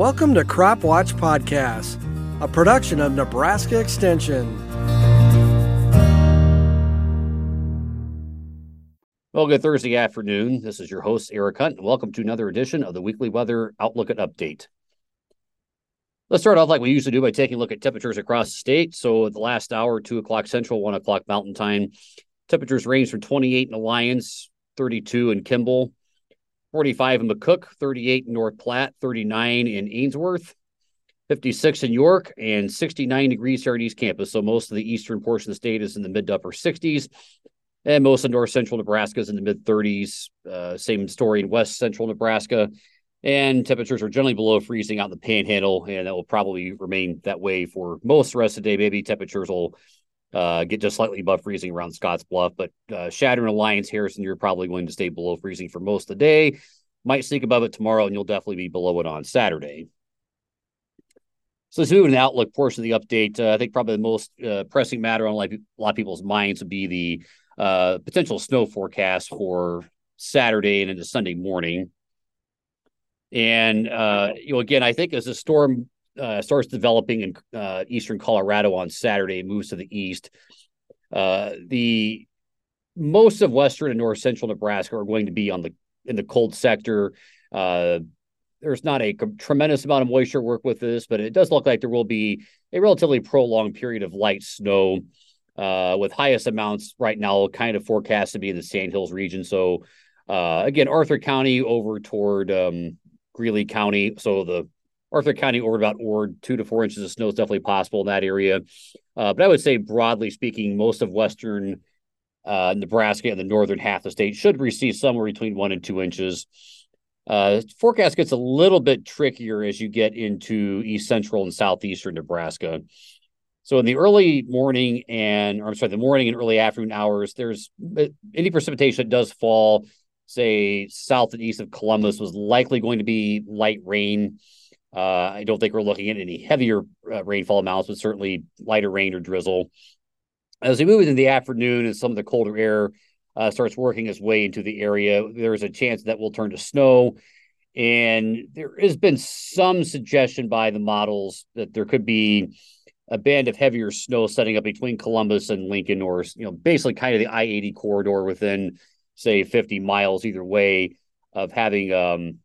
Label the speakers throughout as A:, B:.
A: Welcome to Crop Watch Podcast, a production of Nebraska Extension.
B: Well, good Thursday afternoon. This is your host, Eric Hunt, and welcome to another edition of the weekly weather outlook and update. Let's start off like we usually do by taking a look at temperatures across the state. So, the last hour, 2 o'clock Central, 1 o'clock Mountain Time, temperatures range from 28 in Alliance, 32 in Kimball, 45 in McCook, 38 in North Platte, 39 in Ainsworth, 56 in York, and 69 degrees here at East Campus. So most of the eastern portion of the state is in the mid to upper 60s, and most of north central Nebraska is in the mid 30s. Uh, same story in west central Nebraska. And temperatures are generally below freezing out in the panhandle, and that will probably remain that way for most the rest of the day. Maybe temperatures will uh, get just slightly above freezing around Scotts Bluff. But uh, Chadron Alliance, Harrison, you're probably going to stay below freezing for most of the day. Might sneak above it tomorrow, and you'll definitely be below it on Saturday. So let's move to the outlook portion of the update. Uh, I think probably the most uh, pressing matter on a lot, of, a lot of people's minds would be the uh, potential snow forecast for Saturday and into Sunday morning. And uh, you know, again, I think as the storm uh, starts developing in uh, eastern Colorado on Saturday, moves to the east. Uh, the most of western and north central Nebraska are going to be on the in the cold sector. Uh, there's not a tremendous amount of moisture work with this, but it does look like there will be a relatively prolonged period of light snow, uh, with highest amounts right now kind of forecast to be in the Sandhills region. So, uh, again, Arthur County over toward um, Greeley County. So the Arthur County Ord, two to four inches of snow is definitely possible in that area. Uh, but I would say, broadly speaking, most of western uh, Nebraska and the northern half of the state should receive somewhere between one and two inches. Uh, forecast gets a little bit trickier as you get into east central and southeastern Nebraska. So in the early morning and, or I'm sorry, the morning and early afternoon hours, there's uh, any precipitation that does fall, say south and east of Columbus, was likely going to be light rain. Uh, I don't think we're looking at any heavier uh, rainfall amounts, but certainly lighter rain or drizzle. As we move into the afternoon and some of the colder air uh, starts working its way into the area, there's a chance that will turn to snow. And there has been some suggestion by the models that there could be a band of heavier snow setting up between Columbus and Lincoln, or you know, basically kind of the I eighty corridor within, say, fifty miles either way of having um,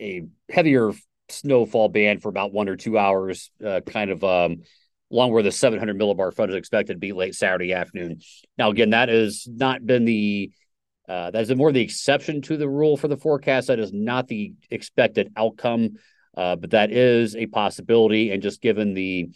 B: a heavier snowfall band for about one or two hours, uh, kind of um, along where the 700 millibar front is expected to be late Saturday afternoon. Now, again, that has not been the uh, that is more the exception to the rule for the forecast. That is not the expected outcome, uh, but that is a possibility. And just given the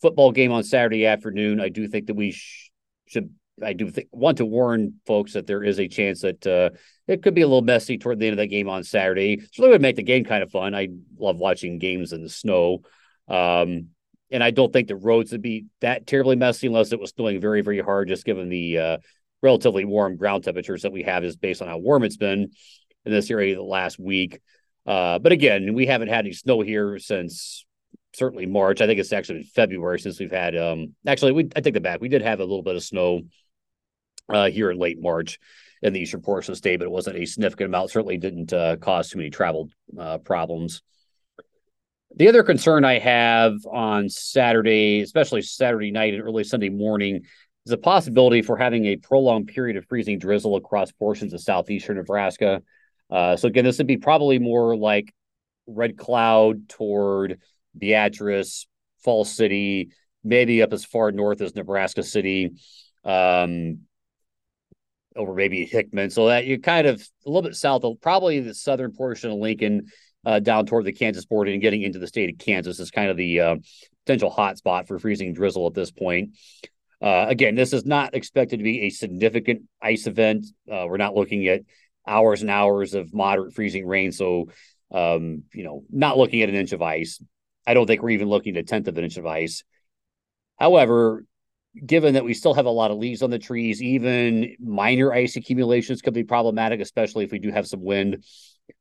B: football game on Saturday afternoon, I do think that we sh- should. I do think want to warn folks that there is a chance that uh, it could be a little messy toward the end of that game on Saturday. So it would make the game kind of fun. I love watching games in the snow. Um, and I don't think the roads would be that terribly messy unless it was snowing very, very hard, just given the uh, relatively warm ground temperatures that we have, is based on how warm it's been in this area the last week. Uh, but again, we haven't had any snow here since certainly March. I think it's actually been February since we've had. Um, actually, we I take the back. We did have a little bit of snow uh, here in late March in the eastern portion of the state, but it wasn't a significant amount. Certainly didn't uh, cause too many travel uh, problems. The other concern I have on Saturday, especially Saturday night and early Sunday morning, is the possibility for having a prolonged period of freezing drizzle across portions of southeastern Nebraska. Uh, so again, this would be probably more like Red Cloud toward Beatrice, Falls City, maybe up as far north as Nebraska City. Um, over maybe Hickman. So that you're kind of a little bit south of probably the southern portion of Lincoln uh, down toward the Kansas border and getting into the state of Kansas is kind of the uh, potential hotspot for freezing drizzle at this point. Uh, again, this is not expected to be a significant ice event. Uh, we're not looking at hours and hours of moderate freezing rain. So, um, you know, not looking at an inch of ice. I don't think we're even looking at a tenth of an inch of ice. However, given that we still have a lot of leaves on the trees, even minor ice accumulations could be problematic, especially if we do have some wind.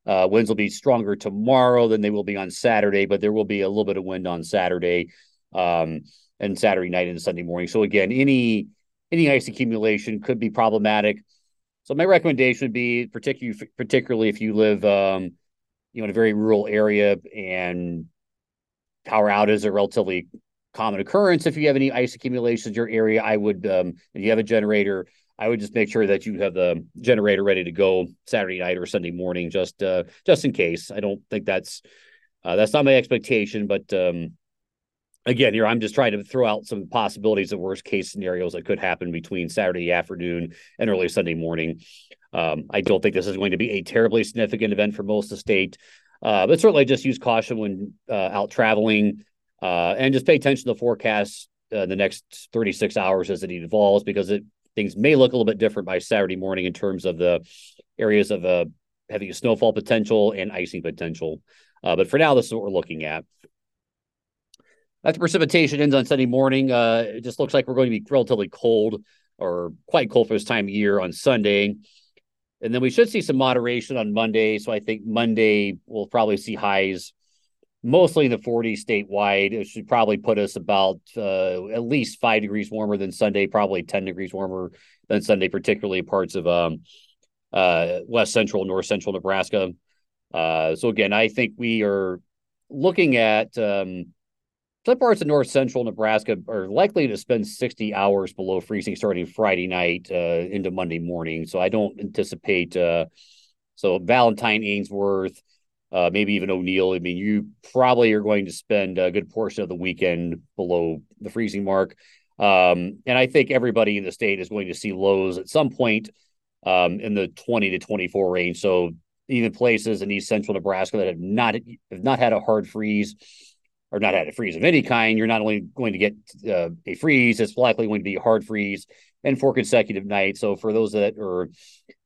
B: Uh, winds will be stronger tomorrow than they will be on Saturday, but there will be a little bit of wind on Saturday um, and Saturday night and Sunday morning. So again, any any ice accumulation could be problematic. So my recommendation would be, particularly particularly if you live, um, you know, in a very rural area and power outage is a relatively common occurrence. If you have any ice accumulations in your area, I would, um, if you have a generator, I would just make sure that you have the generator ready to go Saturday night or Sunday morning, just uh, just in case. I don't think that's uh, that's not my expectation, but um, again, here I'm just trying to throw out some possibilities of worst case scenarios that could happen between Saturday afternoon and early Sunday morning. Um, I don't think this is going to be a terribly significant event for most of the state, uh, but certainly just use caution when uh, out traveling uh, and just pay attention to the forecast uh, the next 36 hours as it evolves because it things may look a little bit different by Saturday morning in terms of the areas of uh, heavy snowfall potential and icing potential. Uh, but for now, this is what we're looking at. After precipitation ends on Sunday morning, uh, it just looks like we're going to be relatively cold or quite cold for this time of year on Sunday. And then we should see some moderation on Monday. So I think Monday we'll probably see highs mostly the 40s statewide. It should probably put us about uh, at least five degrees warmer than Sunday, probably 10 degrees warmer than Sunday, particularly parts of um, uh, west central, north central Nebraska. Uh, so again, I think we are looking at um, some parts of north central Nebraska are likely to spend 60 hours below freezing starting Friday night uh, into Monday morning. So I don't anticipate. Uh, so Valentine, Ainsworth, uh, maybe even O'Neill. I mean, you probably are going to spend a good portion of the weekend below the freezing mark. Um, and I think everybody in the state is going to see lows at some point um, in the 20 to 24 range. So even places in east central Nebraska that have not have not had a hard freeze or not had a freeze of any kind, you're not only going to get uh, a freeze, it's likely going to be a hard freeze and four consecutive nights. So for those that are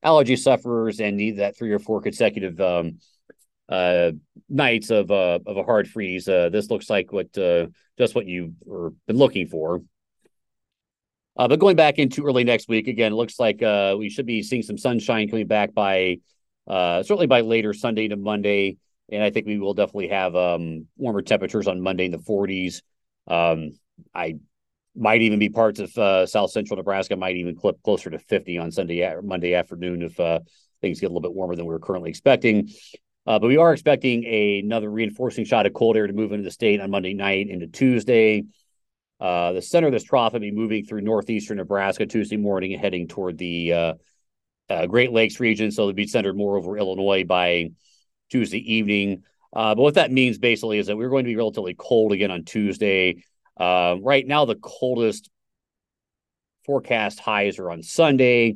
B: allergy sufferers and need that three or four consecutive um, uh, nights of uh, of a hard freeze. Uh, this looks like what uh, just what you've been looking for. Uh, but going back into early next week, again, it looks like uh, we should be seeing some sunshine coming back by uh, certainly by later Sunday to Monday, and I think we will definitely have um, warmer temperatures on Monday in the 40s. Um, I might even be parts of uh, South Central Nebraska might even clip closer to 50 on Sunday Monday afternoon if uh, things get a little bit warmer than we are currently expecting. Uh, but we are expecting a, another reinforcing shot of cold air to move into the state on Monday night into Tuesday. Uh, the center of this trough will be moving through northeastern Nebraska Tuesday morning and heading toward the uh, uh Great Lakes region. So it'll be centered more over Illinois by Tuesday evening. Uh, but what that means basically is that we're going to be relatively cold again on Tuesday. Uh, right now, the coldest forecast highs are on Sunday.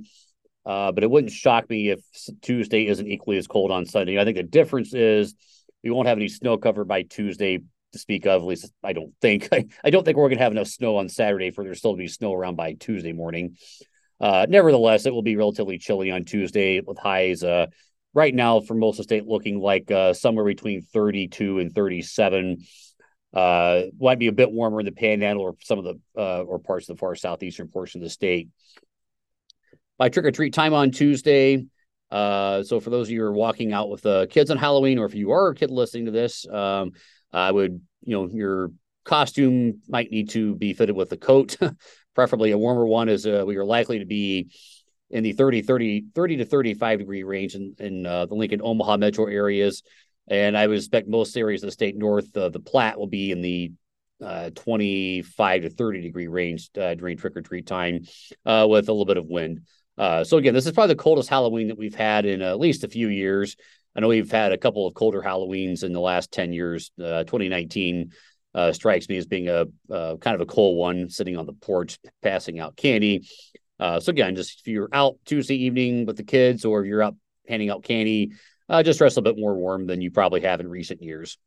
B: Uh, but it wouldn't shock me if Tuesday isn't equally as cold on Sunday. I think the difference is we won't have any snow cover by Tuesday to speak of. At least I don't think. I, I don't think we're going to have enough snow on Saturday for there still to be snow around by Tuesday morning. Uh, nevertheless, it will be relatively chilly on Tuesday with highs uh, right now for most of the state looking like uh, somewhere between 32 and 37. Uh, might be a bit warmer in the panhandle or some of the uh, or parts of the far southeastern portion of the state by trick or treat time on Tuesday. Uh, so for those of you who are walking out with uh, kids on Halloween, or if you are a kid listening to this, um, I would, you know, your costume might need to be fitted with a coat, preferably a warmer one, as uh, we are likely to be in the 30, 30, 30 to 35 degree range in, in uh, the Lincoln Omaha metro areas. And I would expect most areas of the state north of the Platte will be in the uh, 25 to 30 degree range uh, during trick or treat time uh, with a little bit of wind. Uh, so again, this is probably the coldest Halloween that we've had in at least a few years. I know we've had a couple of colder Halloweens in the last 10 years. Uh, 2019 uh, strikes me as being a kind of a cold one, sitting on the porch, passing out candy. Uh, so again, just if you're out Tuesday evening with the kids or if you're out handing out candy, uh, just dress a bit more warm than you probably have in recent years.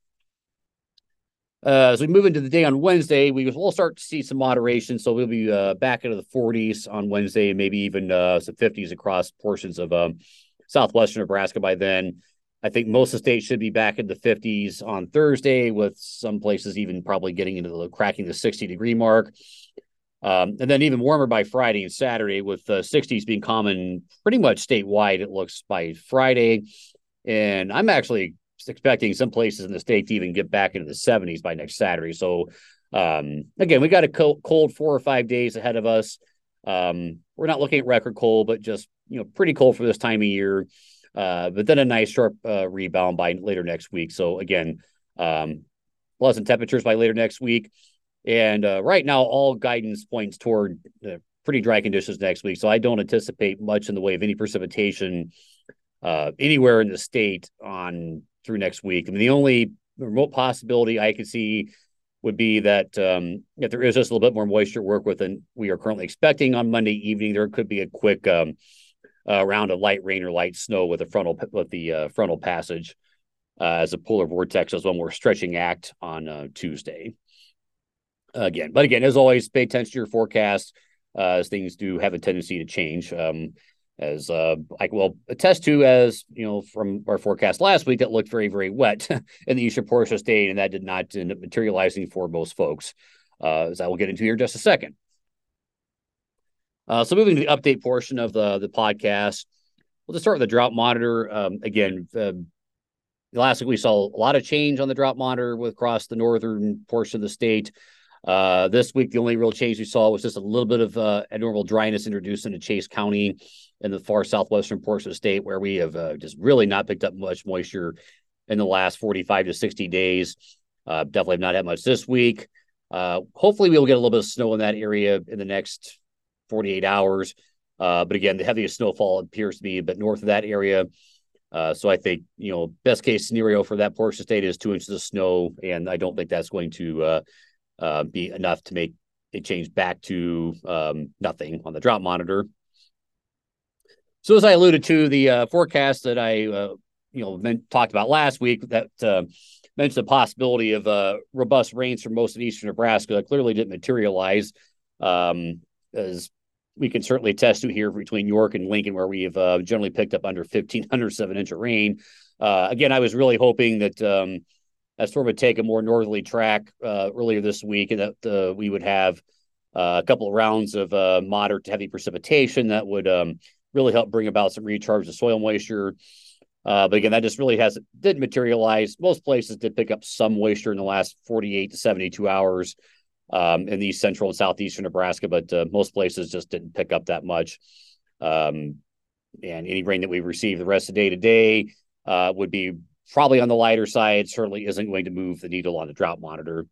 B: Uh, as we move into the day on Wednesday, we will start to see some moderation. So we'll be uh, back into the 40s on Wednesday, and maybe even uh, some 50s across portions of um, southwestern Nebraska by then. I think most of the state should be back in the 50s on Thursday, with some places even probably getting into the cracking the 60 degree mark. Um, and then even warmer by Friday and Saturday, with the 60s being common pretty much statewide, it looks by Friday. And I'm actually expecting some places in the state to even get back into the 70s by next Saturday. So, um, again, we got a cold four or five days ahead of us. Um, we're not looking at record cold, but just you know pretty cold for this time of year. Uh, but then a nice sharp uh, rebound by later next week. So again, um, pleasant temperatures by later next week. And uh, right now, all guidance points toward pretty dry conditions next week. So I don't anticipate much in the way of any precipitation uh, anywhere in the state on through next week. I mean, the only remote possibility I could see would be that um, if there is just a little bit more moisture to work with than we are currently expecting on Monday evening, there could be a quick um, uh, round of light rain or light snow with the frontal with the uh, frontal passage uh, as a polar vortex as one more stretching act on uh, Tuesday. Again, but again, as always, pay attention to your forecast uh, as things do have a tendency to change. Um, as uh, I will attest to, as you know, from our forecast last week, that looked very, very wet in the eastern portion of the state, and that did not end up materializing for most folks, uh, as I will get into here in just a second. Uh, so, moving to the update portion of the the podcast, we'll just start with the drought monitor. Um, again, uh, last week we saw a lot of change on the drought monitor across the northern portion of the state. Uh, this week, the only real change we saw was just a little bit of uh, abnormal dryness introduced into Chase County in the far southwestern portion of the state, where we have uh, just really not picked up much moisture in the last 45 to 60 days. Uh, definitely have not had much this week. Uh, hopefully, we'll get a little bit of snow in that area in the next 48 hours. Uh, but again, the heaviest snowfall appears to be a bit north of that area. Uh, so I think you know best case scenario for that portion of the state is two inches of snow, and I don't think that's going to uh, be enough to make it change back to um, nothing on the drought monitor. So as I alluded to, the uh, forecast that I uh, you know meant, talked about last week that uh, mentioned the possibility of uh, robust rains for most of eastern Nebraska clearly didn't materialize. Um, as we can certainly attest to here between York and Lincoln, where we have uh, generally picked up under 1,507 inch of rain. Uh, again, I was really hoping that um, that storm would take a more northerly track earlier this week, and that we would have a couple of rounds of moderate to heavy precipitation that would um, really help bring about some recharge of soil moisture. Uh, but again, that just really hasn't didn't materialize. Most places did pick up some moisture in the last 48 to 72 hours um, in the central and southeastern Nebraska, but uh, most places just didn't pick up that much. Um, and any rain that we receive the rest of the day today uh, would be probably on the lighter side. Certainly isn't going to move the needle on the drought monitor.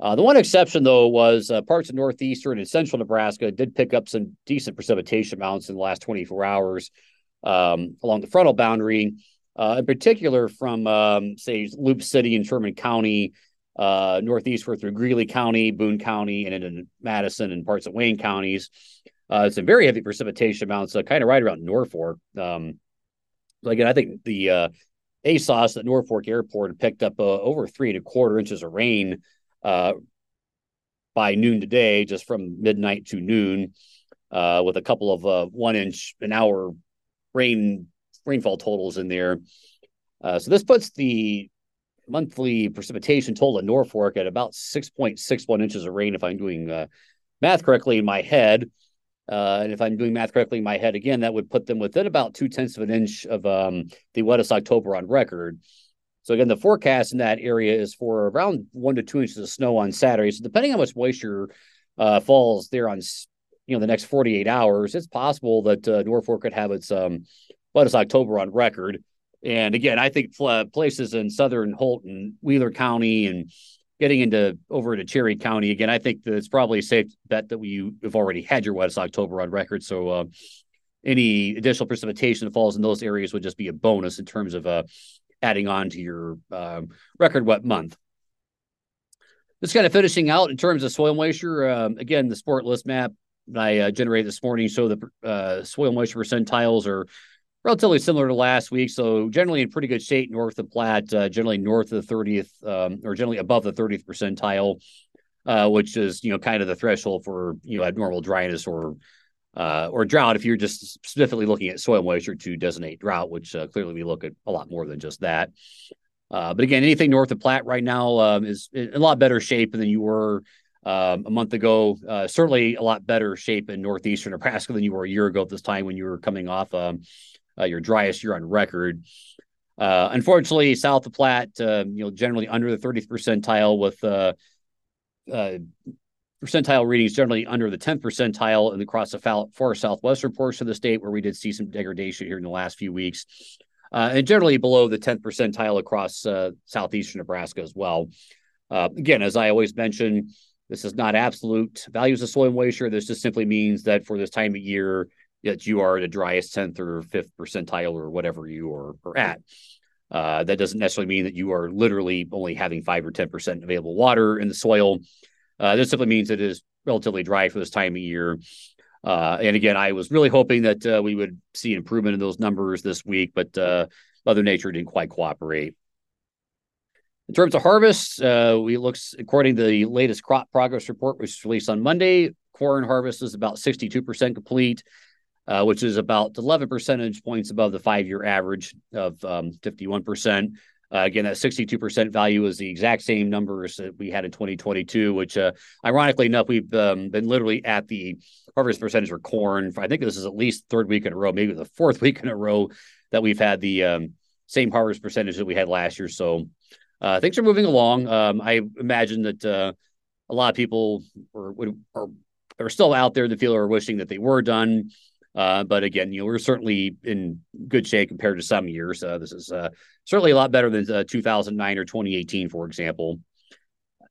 B: Uh, the one exception, though, was uh, parts of northeastern and central Nebraska did pick up some decent precipitation amounts in the last 24 hours um, along the frontal boundary, uh, in particular from, um, say, Loup City and Sherman County, uh, northeastward through Greeley County, Boone County, and into Madison and parts of Wayne counties. Uh, some very heavy precipitation amounts, uh, kind of right around Norfolk. Um, again, I think the ASOS at Norfolk Airport picked up over three and a quarter inches of rain uh, by noon today, just from midnight to noon, uh, with a couple of uh, one inch an hour rain rainfall totals in there. Uh, so this puts the monthly precipitation total in Norfolk at about 6.61 inches of rain, if I'm doing uh, math correctly in my head. Uh, and if I'm doing math correctly in my head again, that would put them within about two tenths of an inch of um, the wettest October on record. So again, the forecast in that area is for around one to two inches of snow on Saturday. So depending on how much moisture uh, falls there on you know the next 48 hours, it's possible that uh, Norfolk could have its um, wettest October on record. And again, I think places in southern Holt and Wheeler County and getting into over into Cherry County again, I think that it's probably a safe bet that we have already had your wettest October on record. So uh, any additional precipitation that falls in those areas would just be a bonus in terms of uh, adding on to your uh, record wet month. Just kind of finishing out in terms of soil moisture. Um, again, the SPoRT LIS map that I uh, generated this morning show the uh, soil moisture percentiles are relatively similar to last week. So generally in pretty good shape north of Platte, uh, generally north of the 30th um, or generally above the 30th percentile, uh, which is, you know, kind of the threshold for, you know, abnormal dryness or uh, or drought if you're just specifically looking at soil moisture to designate drought, which uh, clearly we look at a lot more than just that. Uh, but again, anything north of Platte right now um, is in a lot better shape than you were um, a month ago. Uh, certainly a lot better shape in northeastern Nebraska than you were a year ago at this time when you were coming off um, uh, your driest year on record. Uh, unfortunately, south of Platte, um, you know, generally under the 30th percentile with percentile readings generally under the 10th percentile and across the far southwestern portion of the state where we did see some degradation here in the last few weeks. Uh, and generally below the 10th percentile across uh, southeastern Nebraska as well. Uh, again, as I always mention, this is not absolute values of soil moisture. This just simply means that for this time of year, that you are at the driest 10th or 5th percentile or whatever you are, are at. Uh, that doesn't necessarily mean that you are literally only having 5 or 10% available water in the soil. Uh, this simply means it is relatively dry for this time of year. Uh, and again, I was really hoping that uh, we would see improvement in those numbers this week, but uh, Mother Nature didn't quite cooperate. In terms of harvest, uh, we looks according to the latest crop progress report, which was released on Monday. Corn harvest is about 62% complete, uh, which is about 11 percentage points above the five-year average of um, 51%. Uh, again, that 62% value is the exact same numbers that we had in 2022, which, uh, ironically enough, we've um, been literally at the harvest percentage for corn. For, I think this is at least third week in a row, maybe the fourth week in a row that we've had the um, same harvest percentage that we had last year. So uh, things are moving along. Um, I imagine that uh, a lot of people are, are, are still out there that feel are wishing that they were done. Uh, but again, you know, we're certainly in good shape compared to some years. Uh, this is uh, certainly a lot better than uh, 2009 or 2018, for example.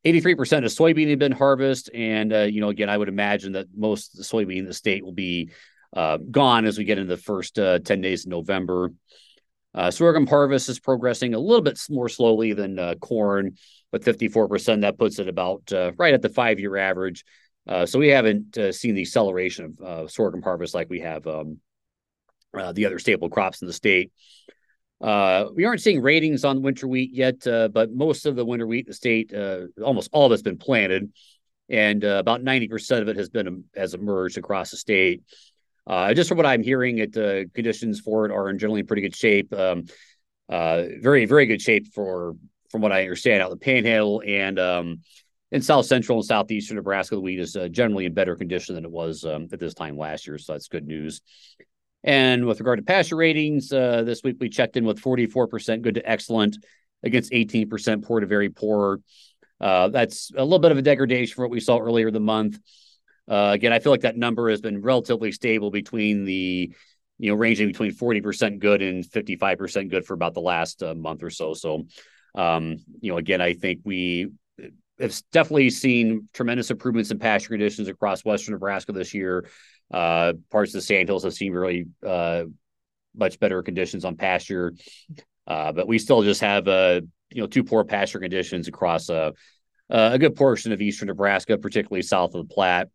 B: 83% of soybean had been harvested. And, uh, you know, again, I would imagine that most soybean in the state will be uh, gone as we get into the first 10 days of November. sorghum harvest is progressing a little bit more slowly than corn, but 54%. That puts it about right at the five year average. Uh, so we haven't uh, seen the acceleration of uh, sorghum harvest like we have um, uh, the other staple crops in the state. Uh, we aren't seeing ratings on winter wheat yet, uh, but most of the winter wheat in the state, almost all of it's been planted, and about 90% of it has been has emerged across the state. just from what I'm hearing, it conditions for it are in generally in pretty good shape. Um, very, very good shape for from what I understand out the Panhandle and um, in south central and southeastern Nebraska, the wheat is uh, generally in better condition than it was um, at this time last year. So that's good news. And with regard to pasture ratings, uh, this week we checked in with 44% good to excellent against 18% poor to very poor. Uh, that's a little bit of a degradation from what we saw earlier in the month. Uh, again, I feel like that number has been relatively stable between the, you know, ranging between 40% good and 55% good for about the last uh, month or so. So, um, you know, again, I think we have definitely seen tremendous improvements in pasture conditions across western Nebraska this year. Uh, parts of the Sandhills have seen really uh, much better conditions on pasture, uh, but we still just have uh, you know two poor pasture conditions across a a good portion of eastern Nebraska, particularly south of the Platte.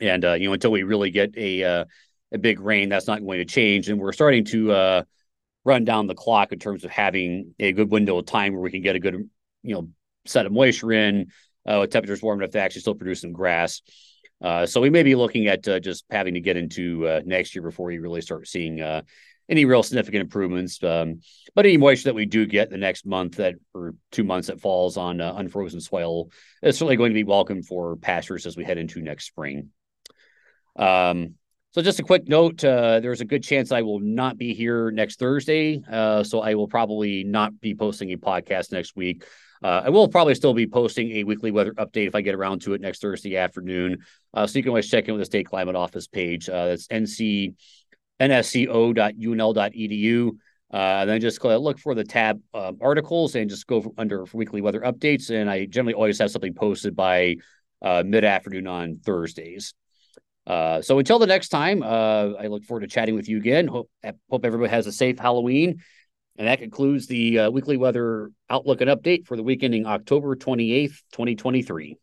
B: And uh, you know until we really get a uh, a big rain, that's not going to change. And we're starting to uh, run down the clock in terms of having a good window of time where we can get a good you know set of moisture in uh, with temperatures warm enough to actually still produce some grass. Uh, so we may be looking at uh, just having to get into uh, next year before you really start seeing uh, any real significant improvements. Um, but any moisture that we do get the next month that or two months that falls on uh, unfrozen soil is certainly going to be welcome for pastures as we head into next spring. Um, so just a quick note, there's a good chance I will not be here next Thursday. so I will probably not be posting a podcast next week. Uh, I will probably still be posting a weekly weather update if I get around to it next Thursday afternoon. Uh, so you can always check in with the state climate office page. Uh, that's nc nsco.unl.edu. Uh, and then just look for the tab um, articles and just go under weekly weather updates. And I generally always have something posted by uh, mid afternoon on Thursdays. Uh, so until the next time, uh, I look forward to chatting with you again. Hope hope everybody has a safe Halloween and that concludes the uh, weekly weather outlook and update for the week ending October 28th, 2023.